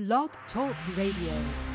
Blog Talk Radio.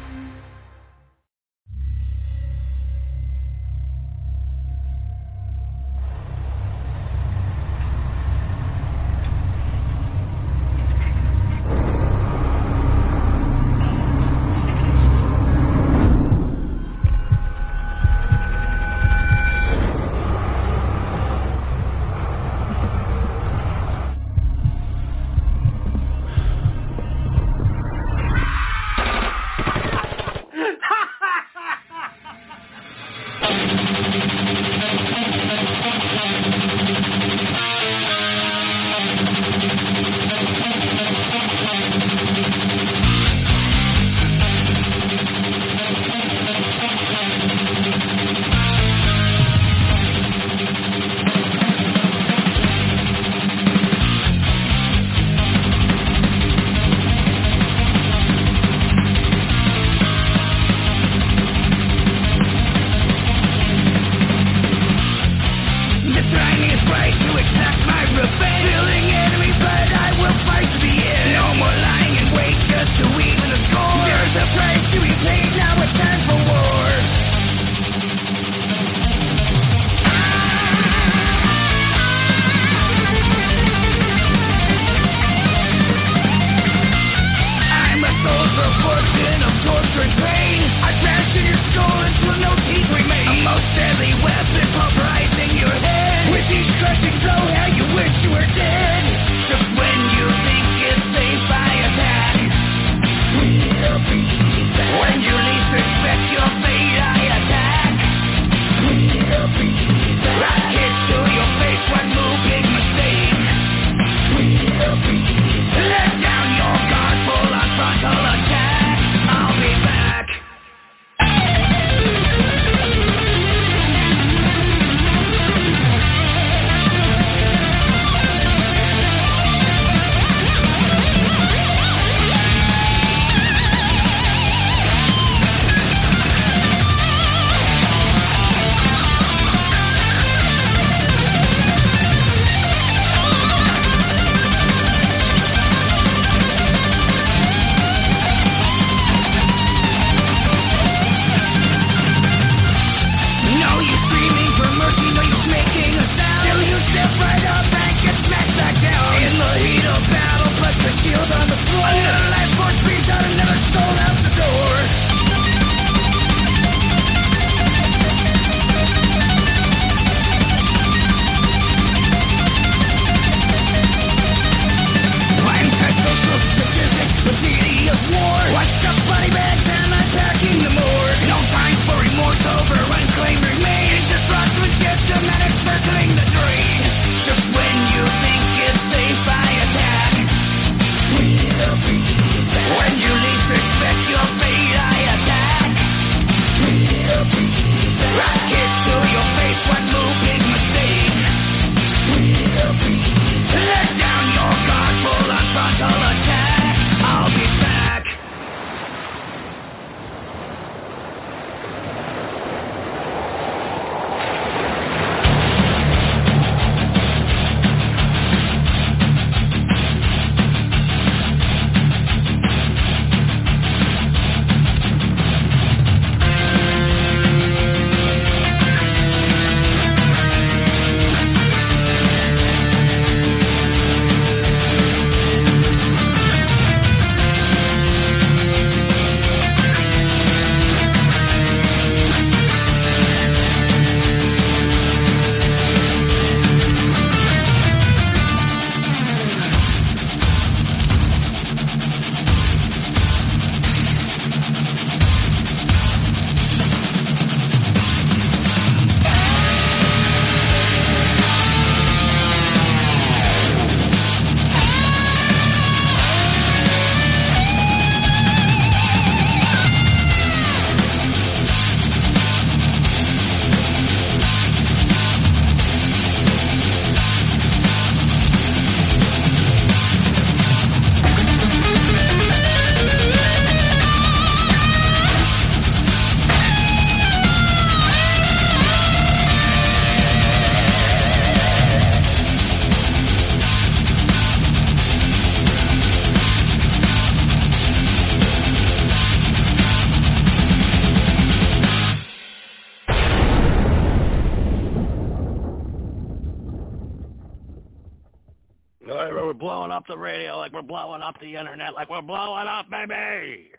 Like we're blowing up the internet, like we're blowing up, baby.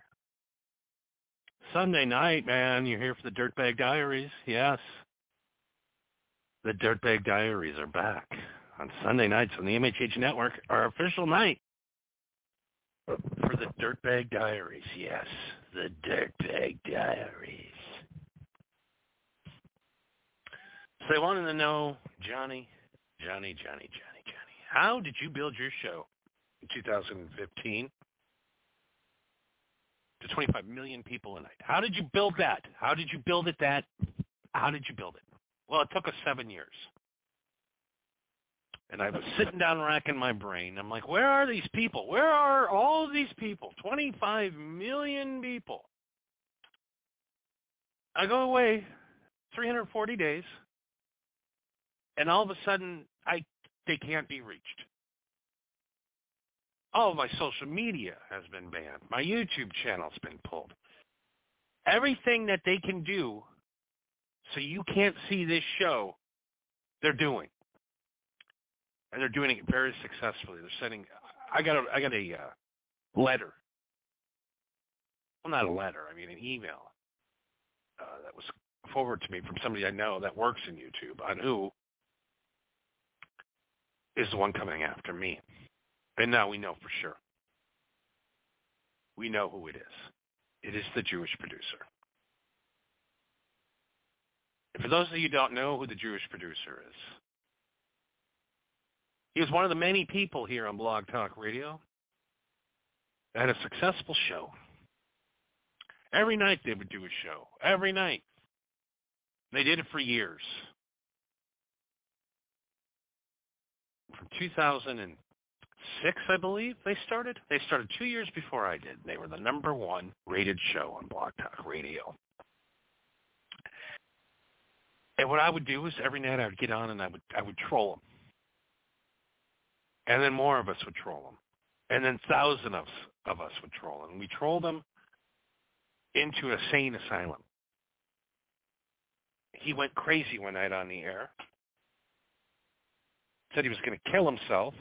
Sunday night, man, you're here for the Dirtbag Diaries. Yes. The Dirtbag Diaries are back on Sunday nights on the MHH Network, our official night for the Dirtbag Diaries. Yes, the Dirtbag Diaries. So they wanted to know, Johnny, Johnny, Johnny, Johnny, Johnny, how did you build your show 2015 to 25 million people a night? How did you build that? How did you build it that? How did you build it? Well, it took us seven years. And I was sitting down racking my brain. I'm like, where are these people? Where are all these people? 25 million people. I go away 340 days, and all of a sudden, I they can't be reached. All of my social media has been banned. My YouTube channel's been pulled. Everything that they can do so you can't see this show, they're doing and they're doing it very successfully. They're sending. I got a I got a uh, letter. Well, not a letter. I mean an email uh, that was forwarded to me from somebody I know that works in YouTube on who is the one coming after me. And now we know for sure. We know who it is. It is the Jewish producer. And for those of you who don't know who the Jewish producer is, he was one of the many people here on Blog Talk Radio that had a successful show. Every night they would do a show. Every night. They did it for years. From 2006, I believe, they started. They started two years before I did. They were the number one rated show on Blog Talk Radio. And what I would do is every night I would get on and I would I would troll them. And then more of us would troll them, And then thousands of, of us would troll them. We trolled them into a sane asylum. He went crazy one night on the air. Said he was going to kill himself.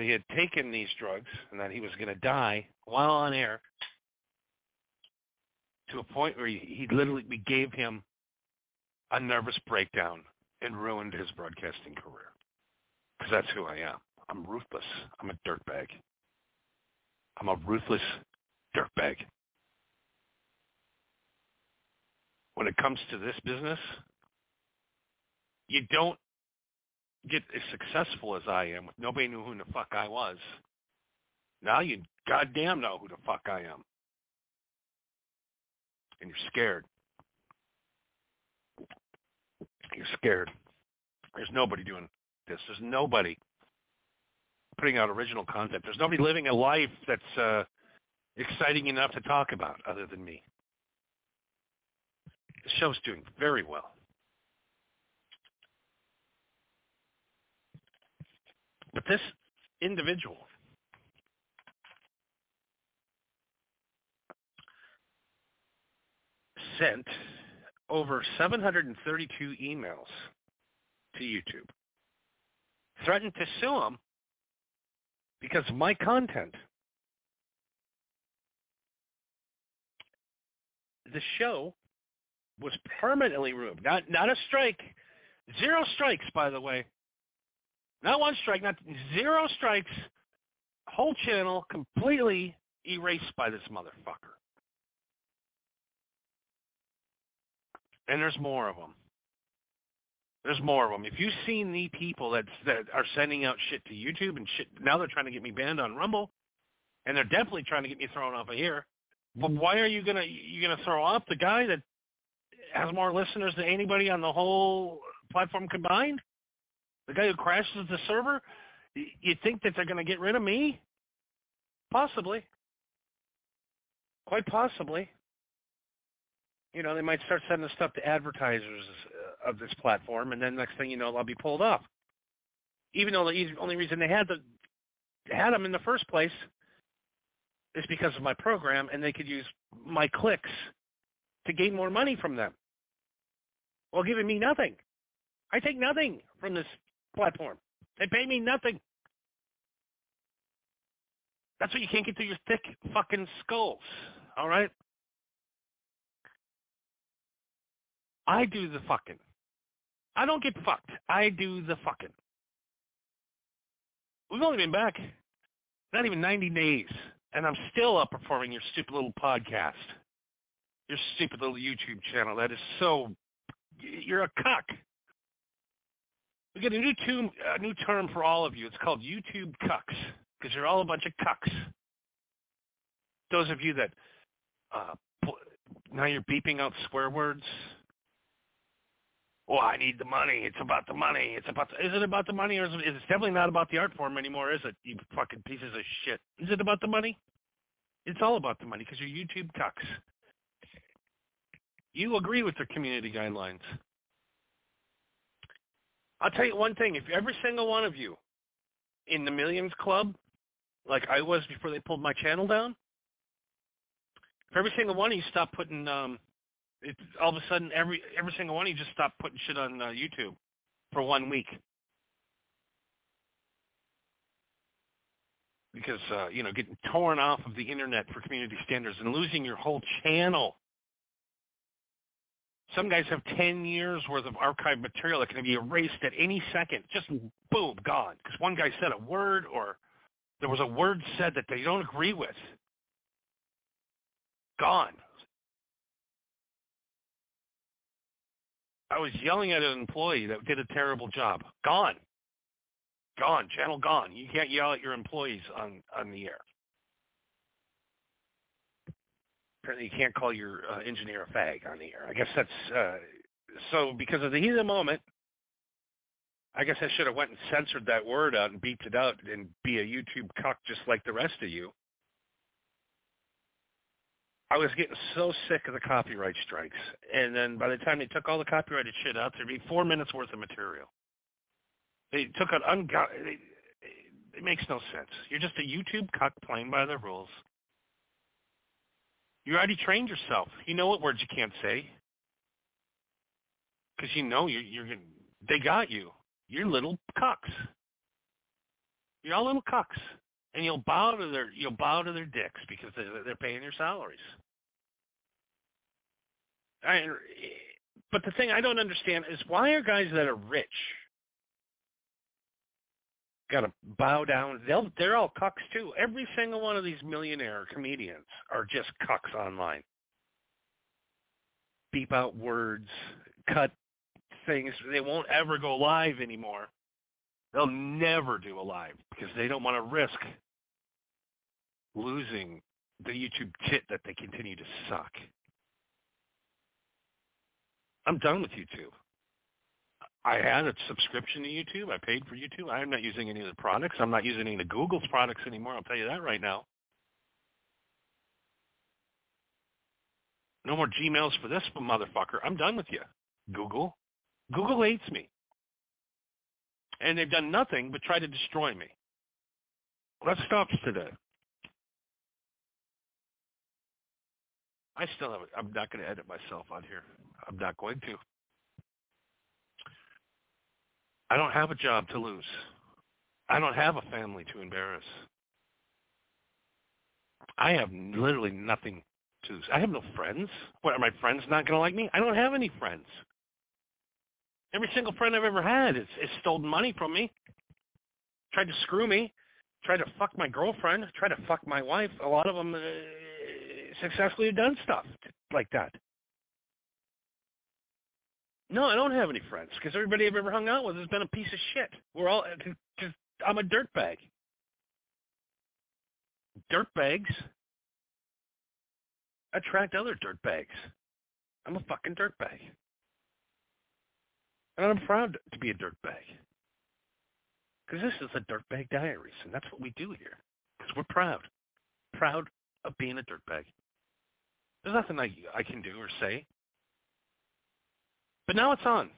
That he had taken these drugs and that he was going to die while on air to a point where he, he literally, we gave him a nervous breakdown and ruined his broadcasting career. Because that's who I am. I'm ruthless. I'm a dirtbag. I'm a ruthless dirtbag. When it comes to this business, you don't get as successful as I am with nobody knew who the fuck I was. Now you goddamn know who the fuck I am. And you're scared. You're scared. There's nobody doing this. There's nobody putting out original content. There's nobody living a life that's uh, exciting enough to talk about other than me. The show's doing very well. But this individual sent over 732 emails to YouTube threatened to sue him because of my content. The show was permanently removed. Not not a strike. Zero strikes, by the way. Not one strike, not zero strikes. Whole channel completely erased by this motherfucker. And there's more of them. There's more of them. If you've seen the people that that are sending out shit to YouTube and shit, now they're trying to get me banned on Rumble, and they're definitely trying to get me thrown off of here. But mm-hmm. why are you gonna you gonna throw off the guy that has more listeners than anybody on the whole platform combined? The guy who crashes the server? You think that they're gonna get rid of me? Possibly. Quite possibly. You know, they might start sending stuff to advertisers uh, of this platform, and then next thing you know, they'll be pulled off. Even though the only reason they had the had them in the first place is because of my program, and they could use my clicks to gain more money from them. Well, giving me nothing. I take nothing from this platform. They pay me nothing. That's what you can't get through your thick fucking skulls. All right? I do the fucking. I don't get fucked. I do the fucking. We've only been back not even 90 days, and I'm still outperforming your stupid little podcast, your stupid little YouTube channel. That is so. You're a cuck. We get a new term, a new term for all of you. It's called YouTube cucks because you're all a bunch of cucks. Those of you that uh, now you're beeping out swear words oh, I need the money. It's about the money. It's about. The, is it about the money, or is it? It's definitely not about the art form anymore, is it? You fucking pieces of shit. Is it about the money? It's all about the money because you're YouTube cucks. You agree with their community guidelines. I'll tell you one thing: if every single one of you in the Millions Club, like I was before they pulled my channel down, if every single one of you stop putting um, it's all of a sudden every every single one of you just stopped putting shit on uh, YouTube for one week because uh, you know getting torn off of the internet for community standards and losing your whole channel. Some guys have 10 years worth of archived material that can be erased at any second. Just boom, gone. Because one guy said a word or there was a word said that they don't agree with. Gone. I was yelling at an employee that did a terrible job. Gone. Gone. Channel gone. You can't yell at your employees on, on the air. Apparently you can't call your uh, engineer a fag on the air. I guess that's, uh, so because of the heat of the moment, I guess I should have went and censored that word out and beeped it out and be a YouTube cuck just like the rest of you. I was getting so sick of the copyright strikes, and then by the time they took all the copyrighted shit out, there'd be four minutes worth of material. They took out ungo- it, it makes no sense. You're just a YouTube cuck playing by the rules. You already trained yourself. You know what words you can't say because you know you're, you're they got you. You're little cucks. You're all little cucks and you'll bow to their you'll bow to their dicks because they're, they're paying your salaries. I, but the thing I don't understand is why are guys that are rich got to bow down? They'll they're all cucks too. Every single one of these millionaire comedians are just cucks online. Beep out words, cut things. They won't ever go live anymore. They'll never do a live because they don't want to risk losing the YouTube tit that they continue to suck. I'm done with YouTube. I had a subscription to YouTube. I paid for YouTube. I'm not using any of the products. I'm not using any of Google's products anymore. I'll tell you that right now. No more Gmails for this motherfucker. I'm done with you, Google. Google hates me. And they've done nothing but try to destroy me. Let's stop today. I still have. I'm not going to edit myself on here. I'm not going to. I don't have a job to lose. I don't have a family to embarrass. I have literally nothing to lose. I have no friends. What, are my friends not going to like me? I don't have any friends. Every single friend I've ever had has, has stolen money from me, tried to screw me, tried to fuck my girlfriend, tried to fuck my wife. A lot of them uh, successfully have done stuff like that. No, I don't have any friends because everybody I've ever hung out with has been a piece of shit. We're all uh, just I'm a dirtbag. Dirtbags attract other dirtbags. I'm a fucking dirtbag. And I'm proud to be a dirtbag. Because this is the Dirtbag Diaries, and that's what we do here. Because we're proud. Proud of being a dirtbag. There's nothing I, I can do or say. But now it's on.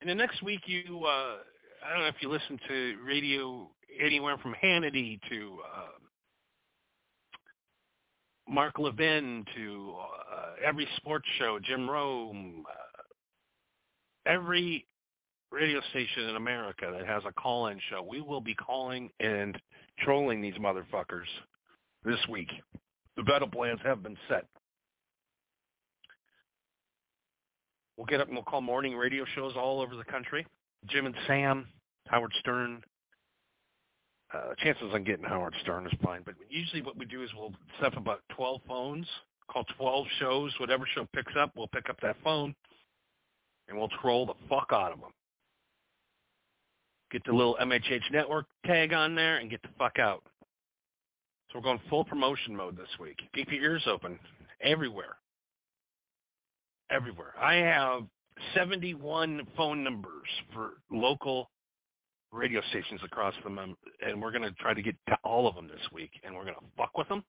In the next week, you, uh, I don't know if you listen to radio anywhere from Hannity to uh, Mark Levin to uh, every sports show, Jim Rome, uh, every radio station in America that has a call-in show, we will be calling and trolling these motherfuckers this week. The battle plans have been set. We'll get up and we'll call morning radio shows all over the country. Jim and Sam, Howard Stern. Uh, chances on getting Howard Stern is fine, but usually what we do is we'll set up about 12 phones, call 12 shows. Whatever show picks up, we'll pick up that phone, and we'll troll the fuck out of them. Get the little MHH network tag on there and get the fuck out. So we're going full promotion mode this week. Keep your ears open everywhere. Everywhere. I have 71 phone numbers for local radio stations across the mem- and we're going to try to get to all of them this week and we're going to fuck with them.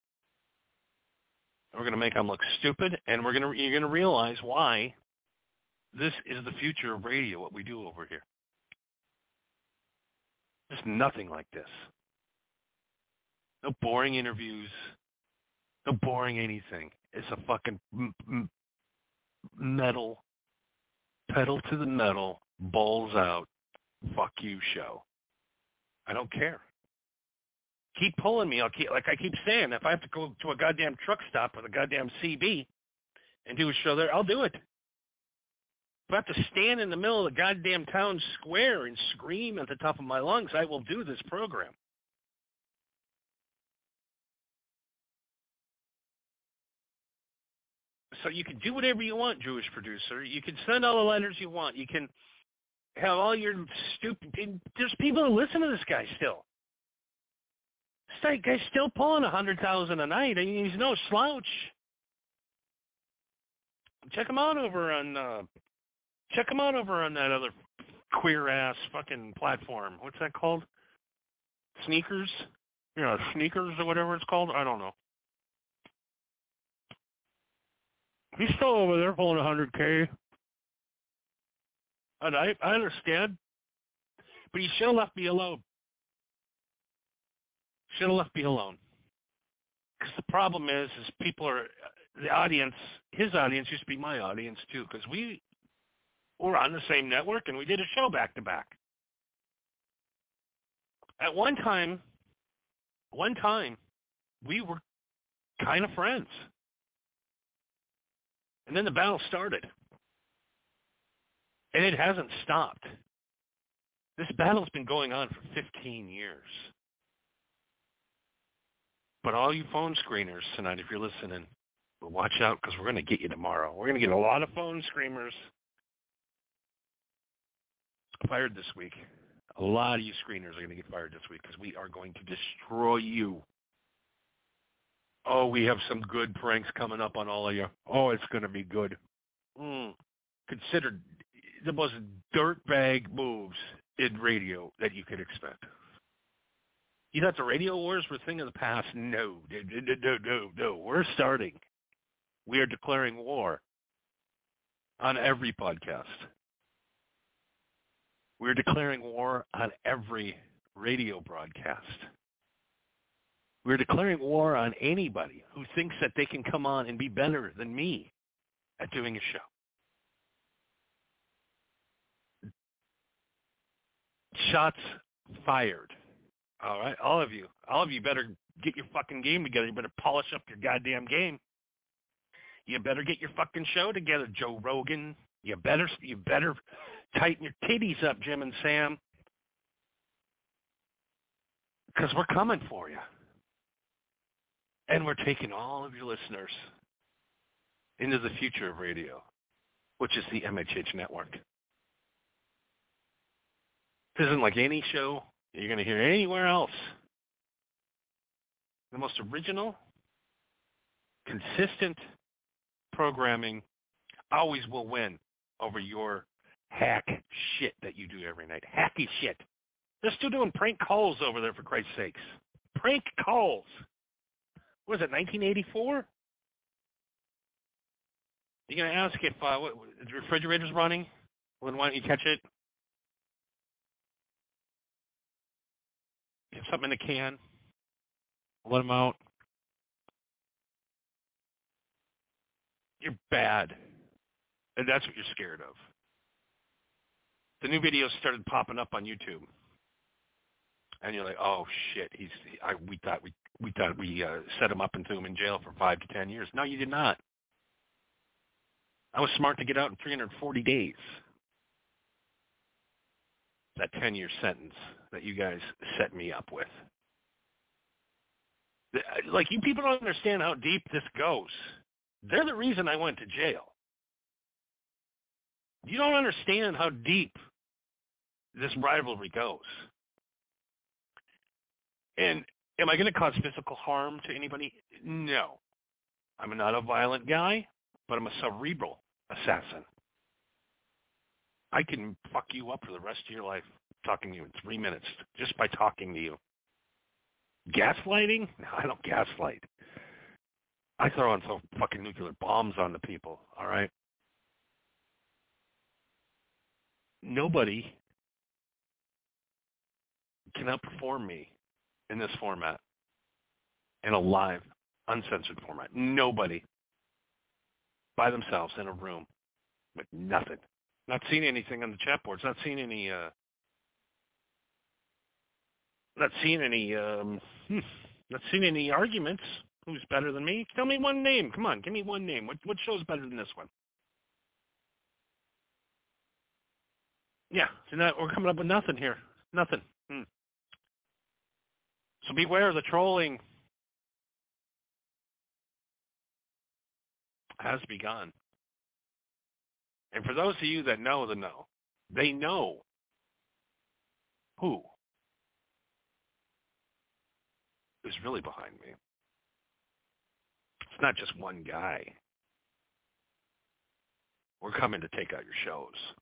And we're going to make them look stupid and we're going to you're going to realize why this is the future of radio what we do over here. There's nothing like this. No boring interviews. No boring anything. It's a fucking Mm-hmm. metal, pedal to the metal, balls out, fuck you show. I don't care. Keep pulling me. I'll keep, like I keep saying, if I have to go to a goddamn truck stop with a goddamn CB and do a show there, I'll do it. If I have to stand in the middle of the goddamn town square and scream at the top of my lungs, I will do this program. So you can do whatever you want, Jewish producer. You can send all the letters you want. You can have all your stupid. There's people who listen to this guy still. This guy's still pulling a hundred thousand a night. I mean, he's no slouch. Check him out over on. uh Check him out over on that other queer ass fucking platform. What's that called? Sneakers. Know, sneakers or whatever it's called. I don't know. He's still over there pulling a hundred k. And I I understand, but he should have left me alone. Should have left me alone. Because the problem is, is people are the audience. His audience used to be my audience too, because we were on the same network and we did a show back to back. At one time, one time, we were kind of friends. And then the battle started. And it hasn't stopped. This battle's been going on for 15 years. But all you phone screeners tonight, if you're listening, watch out because we're going to get you tomorrow. We're going to get a lot of phone screamers fired this week. A lot of you screeners are going to get fired this week because we are going to destroy you. Oh, we have some good pranks coming up on all of you. Oh, it's going to be good. Mm. Considered the most dirtbag moves in radio that you could expect. You thought the radio wars were a thing of the past? No, no, no, no, no. We're starting. We are declaring war on every podcast. We're declaring war on every radio broadcast. We're declaring war on anybody who thinks that they can come on and be better than me at doing a show. Shots fired. All right, all of you, all of you better get your fucking game together. You better polish up your goddamn game. You better get your fucking show together, Joe Rogan. You better, you better tighten your titties up, Jim and Sam, because we're coming for you. And we're taking all of your listeners into the future of radio, which is the MHH network. This isn't like any show you're going to hear anywhere else. The most original, consistent programming always will win over your hack shit that you do every night. Hacky shit. They're still doing prank calls over there, for Christ's sakes. Prank calls. What is it, 1984? You're to ask if uh, what, the refrigerator's running? Well, then why don't you catch it? You have something in a can. Let them out. You're bad. And that's what you're scared of. The new videos started popping up on YouTube. And you're like, oh shit, he's. I, we thought we we thought we uh, set him up and threw him in jail for five to ten years. No, you did not. I was smart to get out in 340 days. That 10-year sentence that you guys set me up with. Like you people don't understand how deep this goes. They're the reason I went to jail. You don't understand how deep this rivalry goes. And am I going to cause physical harm to anybody? No. I'm not a violent guy, but I'm a cerebral assassin. I can fuck you up for the rest of your life talking to you in three minutes just by talking to you. Gaslighting? No, I don't gaslight. I throw on some fucking nuclear bombs on the people, all right? Nobody can outperform me in this format, in a live, uncensored format. Nobody by themselves in a room with nothing. Not seeing anything on the chat boards. Not seeing any. Uh, not seeing any. Um, hmm, not seeing any arguments. Who's better than me? Tell me one name. Come on, give me one name. What what show's better than this one? Yeah, now we're coming up with nothing here. Nothing. So beware the trolling has begun. And for those of you that know the know, they know who is really behind me. It's not just one guy. We're coming to take out your shows.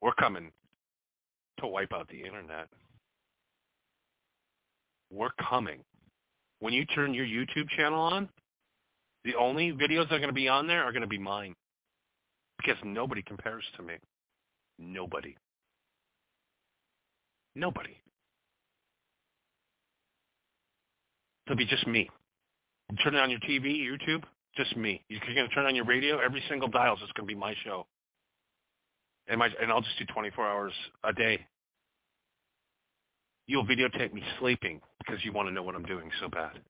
We're coming to wipe out the internet. We're coming. When you turn your YouTube channel on, the only videos that are going to be on there are going to be mine because nobody compares to me. Nobody. Nobody. It'll be just me. Turn it on your TV, YouTube, just me. You're going to turn on your radio, every single dial is going to be my show. And, my, and I'll just do 24 hours a day. You'll videotape me sleeping because you want to know what I'm doing so bad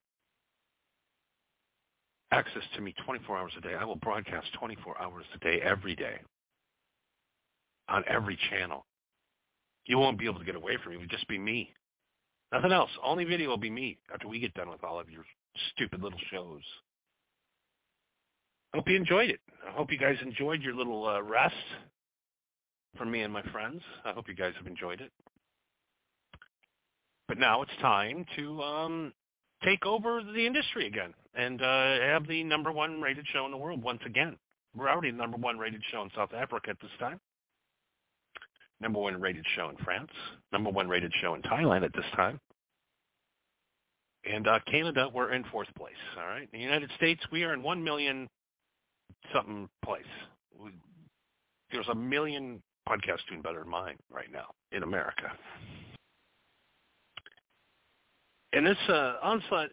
access to me 24 hours a day. I will broadcast 24 hours a day, every day, on every channel. You won't be able to get away from me. It will just be me. Nothing else. Only video will be me after we get done with all of your stupid little shows. I hope you enjoyed it. I hope you guys enjoyed your little uh, rest from me and my friends. I hope you guys have enjoyed it. But now it's time to um, take over the industry again and uh, have the number one rated show in the world once again. We're already the number one rated show in South Africa at this time. Number one rated show in France. Number one rated show in Thailand at this time. And uh, Canada, we're in fourth place. All right. In the United States, we are in one million something place. We, there's a million podcasts doing better than mine right now in America. And this uh, onslaught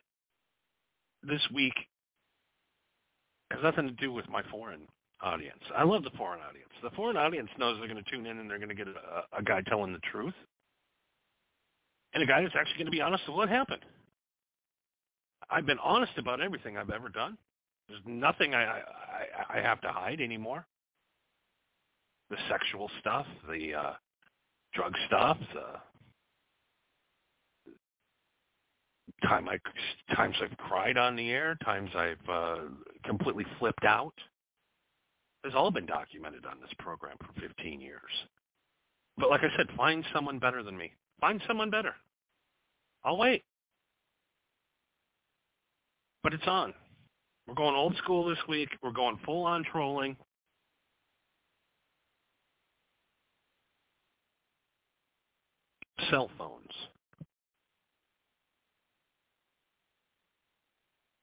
this week has nothing to do with my foreign audience. I love the foreign audience. The foreign audience knows they're going to tune in and they're going to get a, a guy telling the truth, and a guy that's actually going to be honest with what happened. I've been honest about everything I've ever done. There's nothing I, I, I have to hide anymore. The sexual stuff, the uh, drug stuff, the time I times I've cried on the air, times I've uh, completely flipped out. It's all been documented on this program for 15 years. But like I said, find someone better than me. Find someone better. I'll wait. But it's on. We're going old school this week. We're going full on trolling. Cell phones.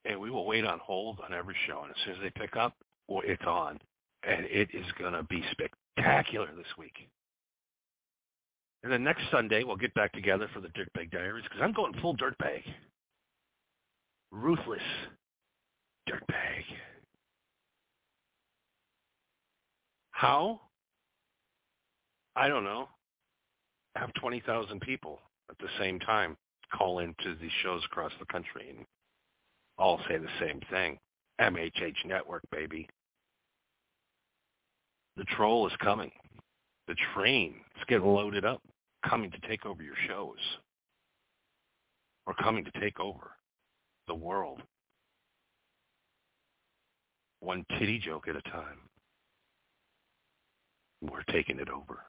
And we will wait on hold on every show. And as soon as they pick up, well, it's on, and it is going to be spectacular this week. And then next Sunday, we'll get back together for the Dirtbag Diaries because I'm going full dirtbag. Ruthless dirtbag. How? I don't know. have 20,000 people at the same time call into these shows across the country and all say the same thing. MHH Network, baby. The troll is coming. The train is getting loaded up, coming to take over your shows. Or coming to take over the world. One titty joke at a time. We're taking it over.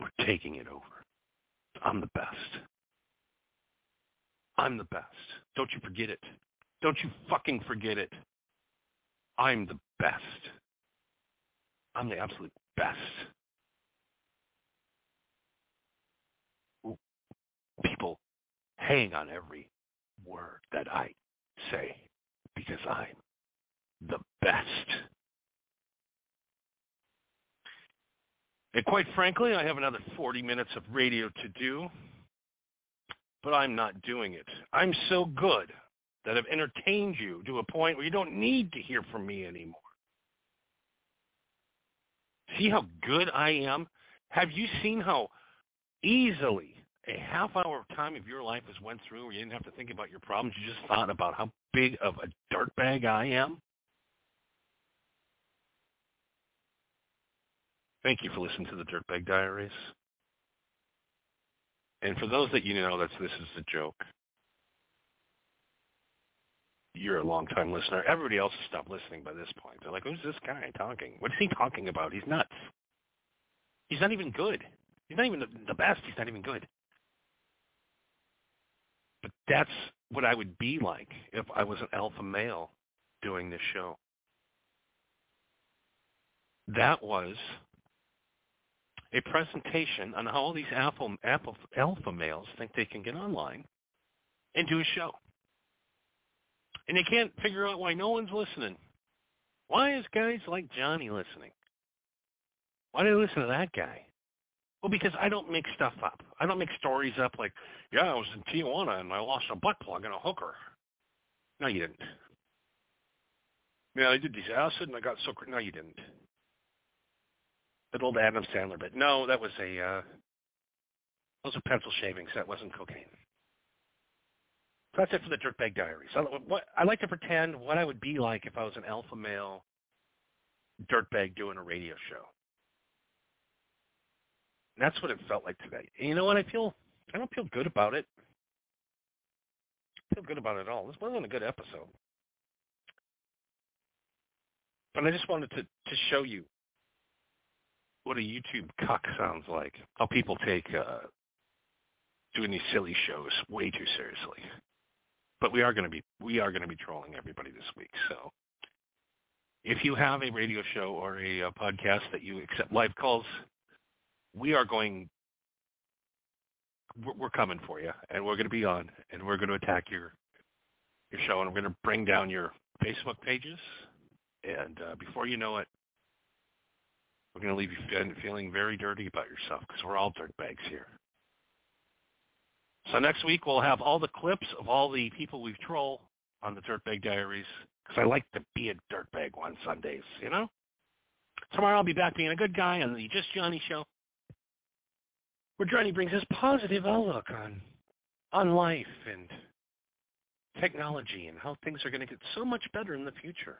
We're taking it over. I'm the best. I'm the best. Don't you forget it. Don't you fucking forget it. I'm the best. I'm the absolute best. People hang on every word that I say because I'm the best. And quite frankly, I have another 40 minutes of radio to do, but I'm not doing it. I'm so good that I've entertained you to a point where you don't need to hear from me anymore. See how good I am? Have you seen how easily a half hour of time of your life has went through where you didn't have to think about your problems. You just thought about how big of a dirtbag I am? Thank you for listening to the Dirtbag Diaries. And for those that you know that this is a joke, you're a long-time listener. Everybody else has stopped listening by this point. They're like, who's this guy talking? What is he talking about? He's nuts. He's not even good. He's not even the best. He's not even good. But that's what I would be like if I was an alpha male doing this show. That was a presentation on how all these alpha, alpha, alpha males think they can get online and do a show. And they can't figure out why no one's listening. Why is guys like Johnny listening? Why do they listen to that guy? Well, because I don't make stuff up. I don't make stories up like, yeah, I was in Tijuana and I lost a butt plug and a hooker. No, you didn't. Yeah, I did this acid and I got so... No, you didn't. That old Adam Sandler bit. No, that was a... Uh, those were pencil shavings. That wasn't cocaine. So that's it for the Dirtbag Diaries. I, what, I like to pretend what I would be like if I was an alpha male dirtbag doing a radio show. That's what it felt like today. And you know what? I feel I don't feel good about it. I feel good about it all. This wasn't a good episode. But I just wanted to, to show you what a YouTube cuck sounds like. How people take uh, doing these silly shows way too seriously. But we are going to be we are going to be trolling everybody this week. So if you have a radio show or a, a podcast that you accept live calls, we are going we're coming for you and we're going to be on and we're going to attack your your show and we're going to bring down your facebook pages and uh, before you know it we're going to leave you feeling very dirty about yourself because we're all dirtbags here so next week we'll have all the clips of all the people we've trolled on the dirtbag diaries because i like to be a dirtbag on sundays you know tomorrow i'll be back being a good guy on the just johnny show where Johnny brings his positive outlook on on life and technology and how things are going to get so much better in the future.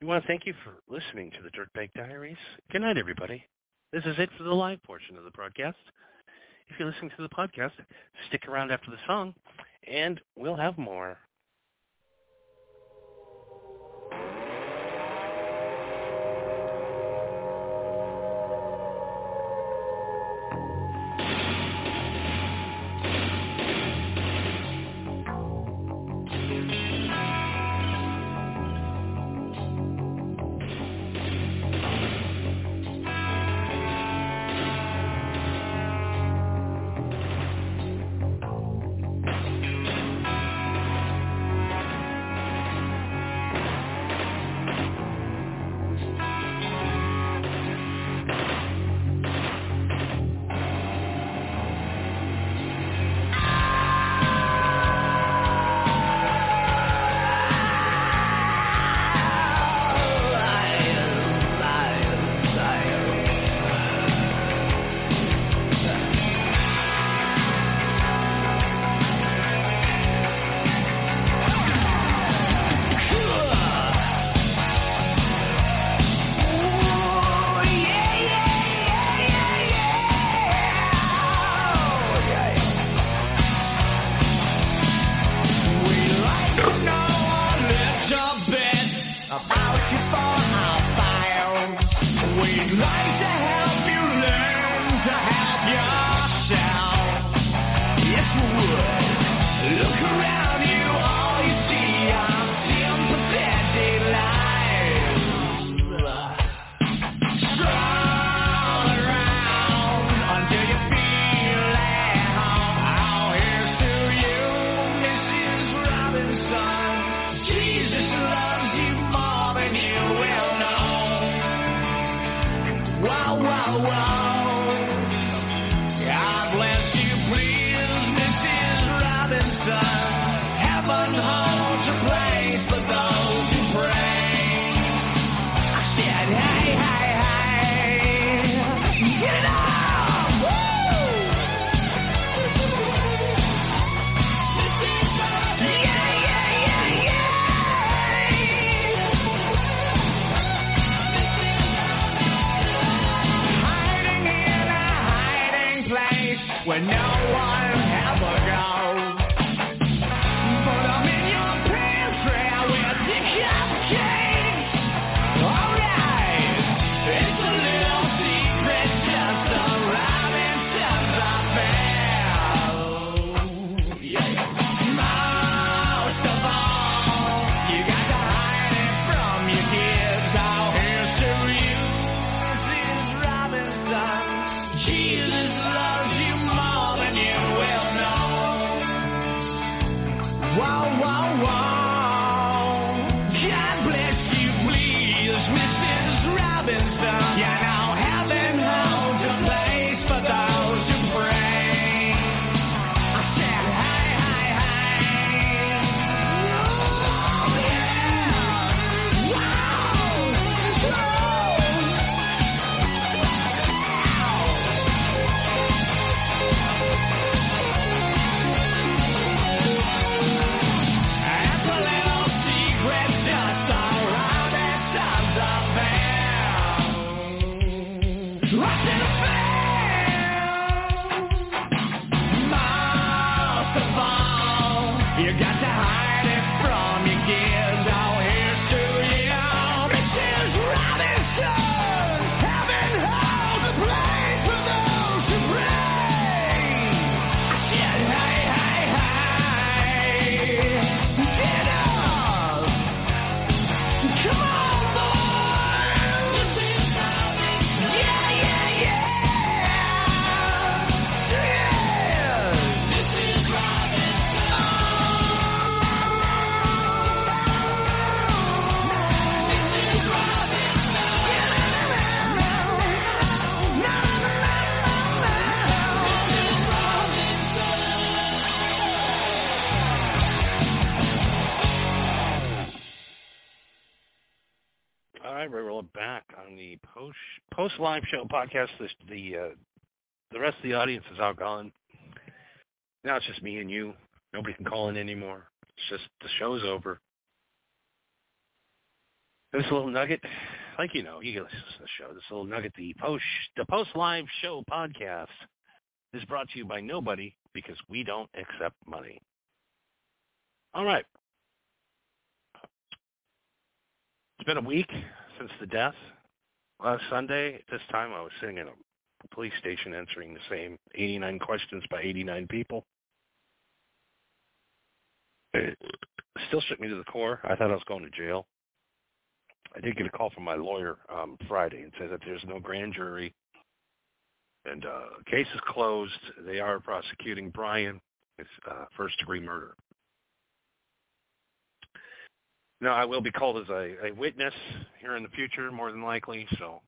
We want to thank you for listening to the Dirtbag Diaries. Good night, everybody. This is it for the live portion of the broadcast. If you're listening to the podcast, stick around after the song, and we'll have more. Post live show podcast. The the, uh, the rest of the audience is all gone. Now it's just me and you. Nobody can call in anymore. It's just the show's over. This little nugget, like you know, you can listen to the show. This little nugget, the post the post live show podcast, is brought to you by nobody because we don't accept money. All right. It's been a week since the death Last Sunday, at this time, I was sitting in a police station answering the same 89 questions by 89 people. It still shook me to the core. I thought I was going to jail. I did get a call from my lawyer um, Friday and said that there's no grand jury and uh, case is closed. They are prosecuting Brian. It's uh, first degree murder. No, I will be called as a, a witness here in the future, more than likely. So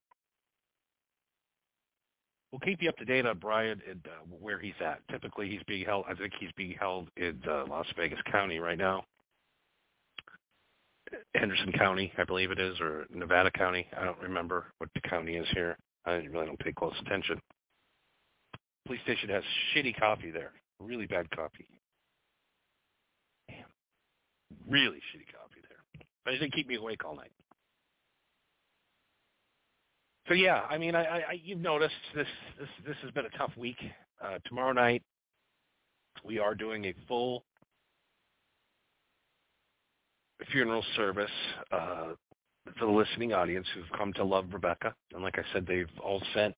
we'll keep you up to date on Brian and uh, where he's at. Typically, he's being held. I think he's being held in uh, Las Vegas County right now, Henderson County, I believe it is, or Nevada County. I don't remember what the county is here. I really don't pay close attention. Police station has shitty coffee there, really bad coffee. Damn, really shitty coffee but it didn't keep me awake all night. So yeah, I mean, I, I you've noticed this this this has been a tough week. Uh, tomorrow night, we are doing a full funeral service uh, for the listening audience who've come to love Rebecca. And like I said, they've all sent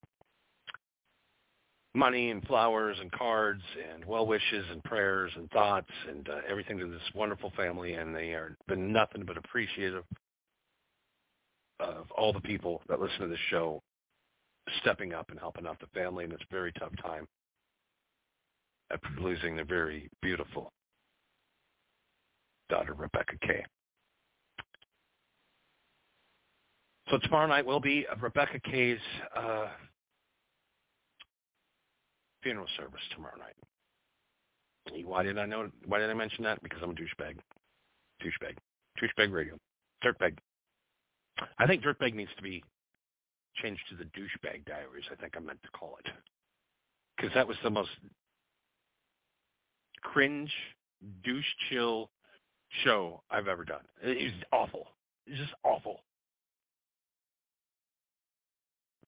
money and flowers and cards and well wishes and prayers and thoughts and uh, everything to this wonderful family and they are been nothing but appreciative of all the people that listen to this show stepping up and helping out the family in this very tough time after losing their very beautiful daughter Rebecca Kay. So tomorrow night will be Rebecca Kay's uh, funeral service tomorrow night. Why did I know? Why did I mention that? Because I'm a douchebag. Douchebag. Douchebag radio. Dirtbag. I think dirtbag needs to be changed to the douchebag diaries. I think I meant to call it because that was the most cringe, douche chill show I've ever done. It was awful. It was just awful.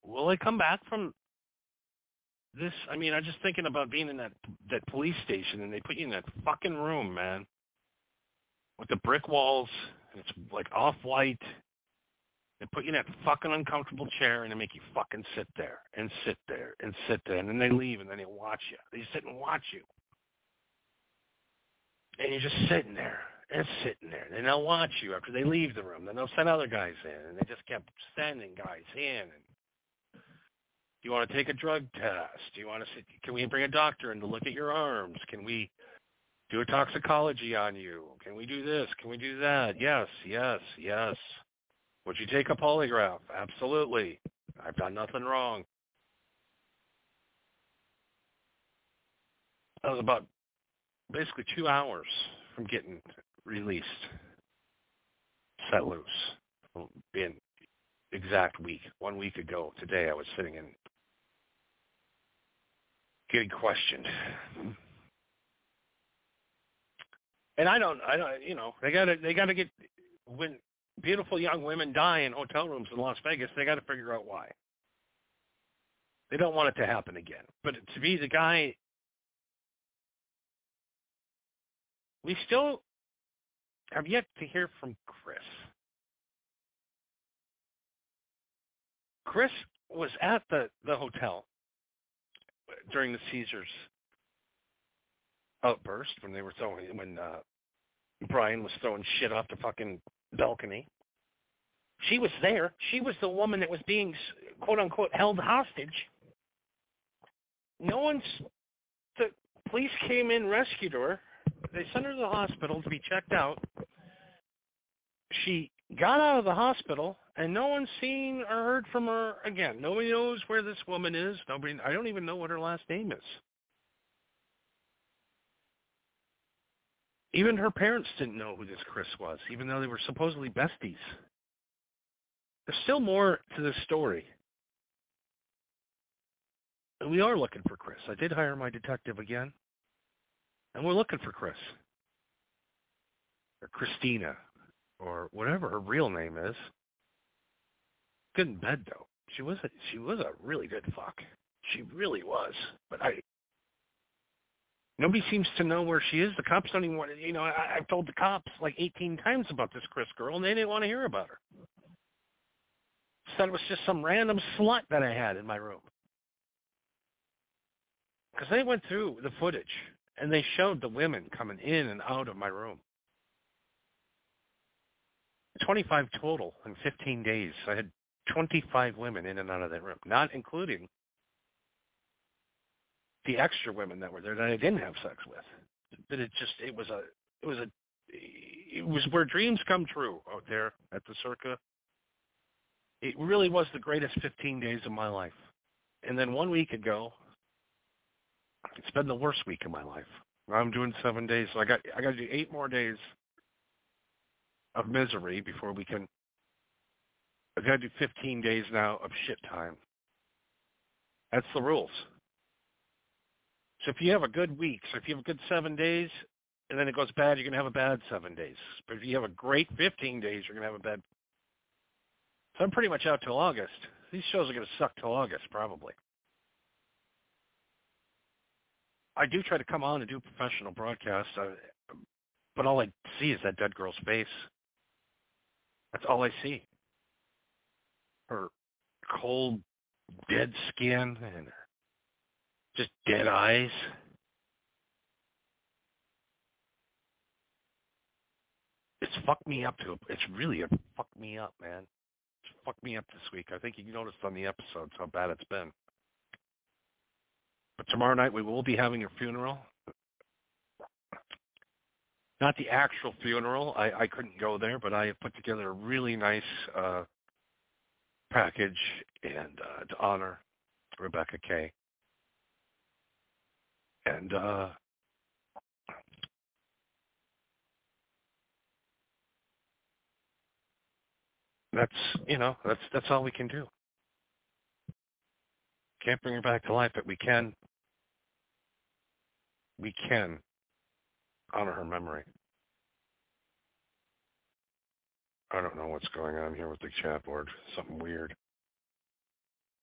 Will I come back from this. I mean, I'm just thinking about being in that that police station, and they put you in that fucking room, man, with the brick walls. And it's like off white. They put you in that fucking uncomfortable chair, and they make you fucking sit there and sit there and sit there, and then they leave, and then they watch you. They sit and watch you, and you're just sitting there and sitting there. And they'll watch you after they leave the room. Then they'll send other guys in, and they just kept sending guys in. And do you want to take a drug test? Do you want to? See, can we bring a doctor in to look at your arms? Can we do a toxicology on you? Can we do this? Can we do that? Yes, yes, yes. Would you take a polygraph? Absolutely. I've done nothing wrong. That was about basically two hours from getting released, set loose. Being exact week, one week ago today, I was sitting in getting questioned. And I don't, I don't, you know, they got to, they got to get when beautiful young women die in hotel rooms in Las Vegas, they got to figure out why. They don't want it to happen again. But to be the guy, we still have yet to hear from Chris. Chris was at the, the hotel during the Caesars outburst when they were throwing when uh, Brian was throwing shit off the fucking balcony. She was there. She was the woman that was being quote unquote held hostage. No one's the police came in, rescued her. They sent her to the hospital to be checked out. She got out of the hospital and no one's seen or heard from her again. Nobody knows where this woman is. Nobody I don't even know what her last name is. Even her parents didn't know who this Chris was, even though they were supposedly besties. There's still more to this story. And we are looking for Chris. I did hire my detective again. And we're looking for Chris. Or Christina. Or whatever her real name is. Good in bed though. She was a she was a really good fuck. She really was. But I Nobody seems to know where she is. The cops don't even want to, you know, I, I've told the cops like 18 times about this Chris girl, and they didn't want to hear about her. Said it was just some random slut that I had in my room. Because they went through the footage, and they showed the women coming in and out of my room. 25 total in 15 days. I had 25 women in and out of that room, not including the extra women that were there that I didn't have sex with. But it just it was a it was a it was where dreams come true out there at the Circa. It really was the greatest 15 days of my life. And then one week ago, it's been the worst week of my life. I'm doing seven days, so I got I got to do eight more days of misery before we can. I got to do 15 days now of shit time. That's the rules. So if you have a good week, so if you have a good seven days, and then it goes bad, you're going to have a bad seven days. But if you have a great 15 days, you're going to have a bad. So I'm pretty much out till August. These shows are going to suck till August, probably. I do try to come on and do professional broadcasts, uh, but all I see is that dead girl's face. That's all I see. Her cold, dead skin and just dead eyes. It's fucked me up to it's really a fucked me up, man. It's fucked me up this week. I think you noticed on the episodes how bad it's been. But tomorrow night we will be having a funeral. Not the actual funeral. I, I couldn't go there, but I have put together a really nice uh, package and uh, to honor Rebecca Kay. And uh, that's you know that's that's all we can do. Can't bring her back to life, but we can we can honor her memory. I don't know what's going on here with the chat board. Something weird.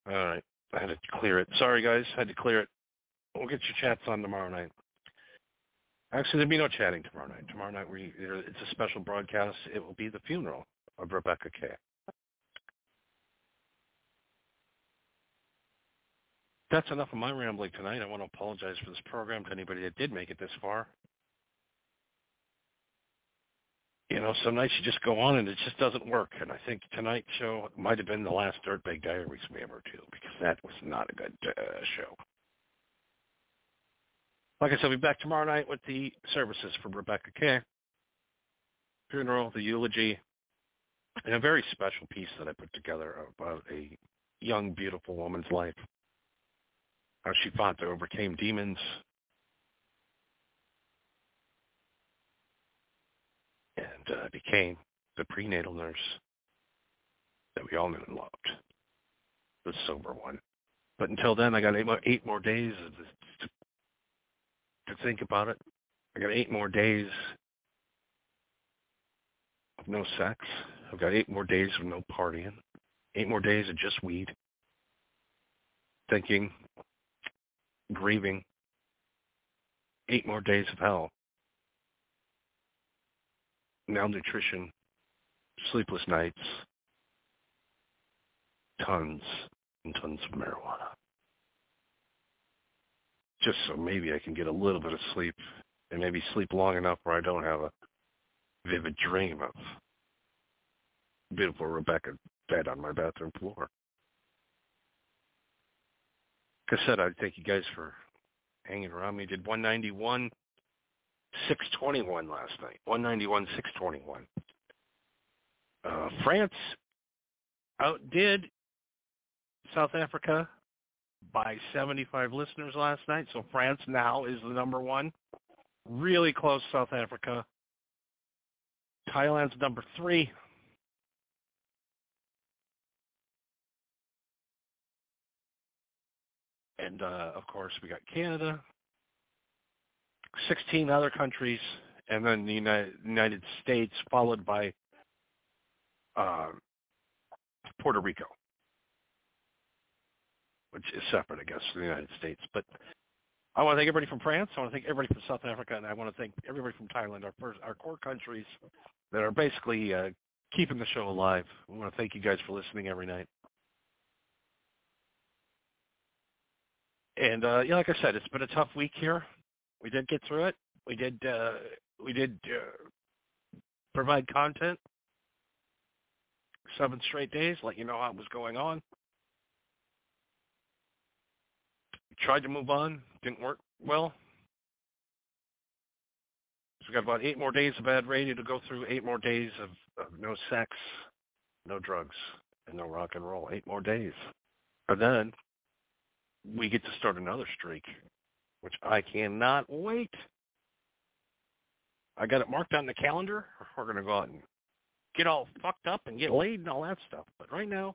All right. I had to clear it. Sorry, guys. I had to clear it. We'll get your chats on tomorrow night. Actually, there'll be no chatting tomorrow night. Tomorrow night, we it's a special broadcast. It will be the funeral of Rebecca K. That's enough of my rambling tonight. I want to apologize for this program to anybody that did make it this far. You know, some nights you just go on and it just doesn't work. And I think tonight's show might have been the last Dirtbag Diaries we ever do because that was not a good uh, show. Like I said, we'll be back tomorrow night with the services for Rebecca K. Funeral, the eulogy, and a very special piece that I put together about a young, beautiful woman's life. How she fought to overcame demons, and uh, became the prenatal nurse that we all knew and loved, the sober one. But until then, I got eight more, eight more days to, to think about it. I got eight more days of no sex. I've got eight more days of no partying. Eight more days of just weed. Thinking, grieving. Eight more days of hell malnutrition, sleepless nights, tons and tons of marijuana. Just so maybe I can get a little bit of sleep and maybe sleep long enough where I don't have a vivid dream of beautiful Rebecca dead on my bathroom floor. Like I said, I thank you guys for hanging around me. Did 191 621 last night. 191, 621. Uh, France outdid South Africa by 75 listeners last night. So France now is the number one. Really close South Africa. Thailand's number three. And uh, of course, we got Canada, 16 other countries, and then the United, United States, followed by uh, Puerto Rico, which is separate, I guess, from the United States. But I want to thank everybody from France. I want to thank everybody from South Africa, and I want to thank everybody from Thailand, our first, our core countries that are basically uh, keeping the show alive. I want to thank you guys for listening every night. And uh, yeah, like I said, it's been a tough week here we did get through it. We did uh, we did uh, provide content seven straight days, let you know how it was going on. Tried to move on, didn't work well. So we got about eight more days of bad radio to go through. Eight more days of, of no sex, no drugs, and no rock and roll. Eight more days, and then we get to start another streak which I cannot wait. I got it marked on the calendar. We're going to go out and get all fucked up and get laid and all that stuff. But right now,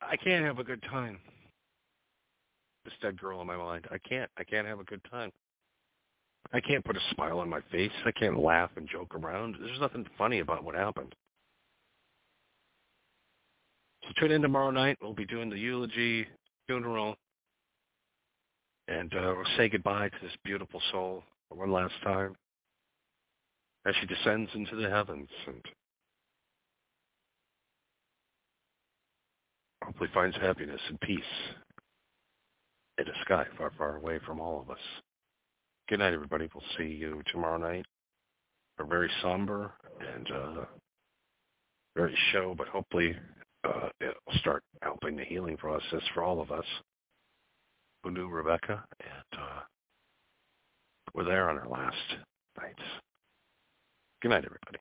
I can't have a good time. This dead girl in my mind. I can't. I can't have a good time. I can't put a smile on my face. I can't laugh and joke around. There's nothing funny about what happened. So tune in tomorrow night. We'll be doing the eulogy, funeral, and uh, we'll say goodbye to this beautiful soul one last time as she descends into the heavens and hopefully finds happiness and peace in a sky far, far away from all of us. Good night, everybody. We'll see you tomorrow night. A very somber and uh, very show, but hopefully uh, it'll start helping the healing process for all of us who knew Rebecca, and uh, we're there on our last nights. Good night, everybody.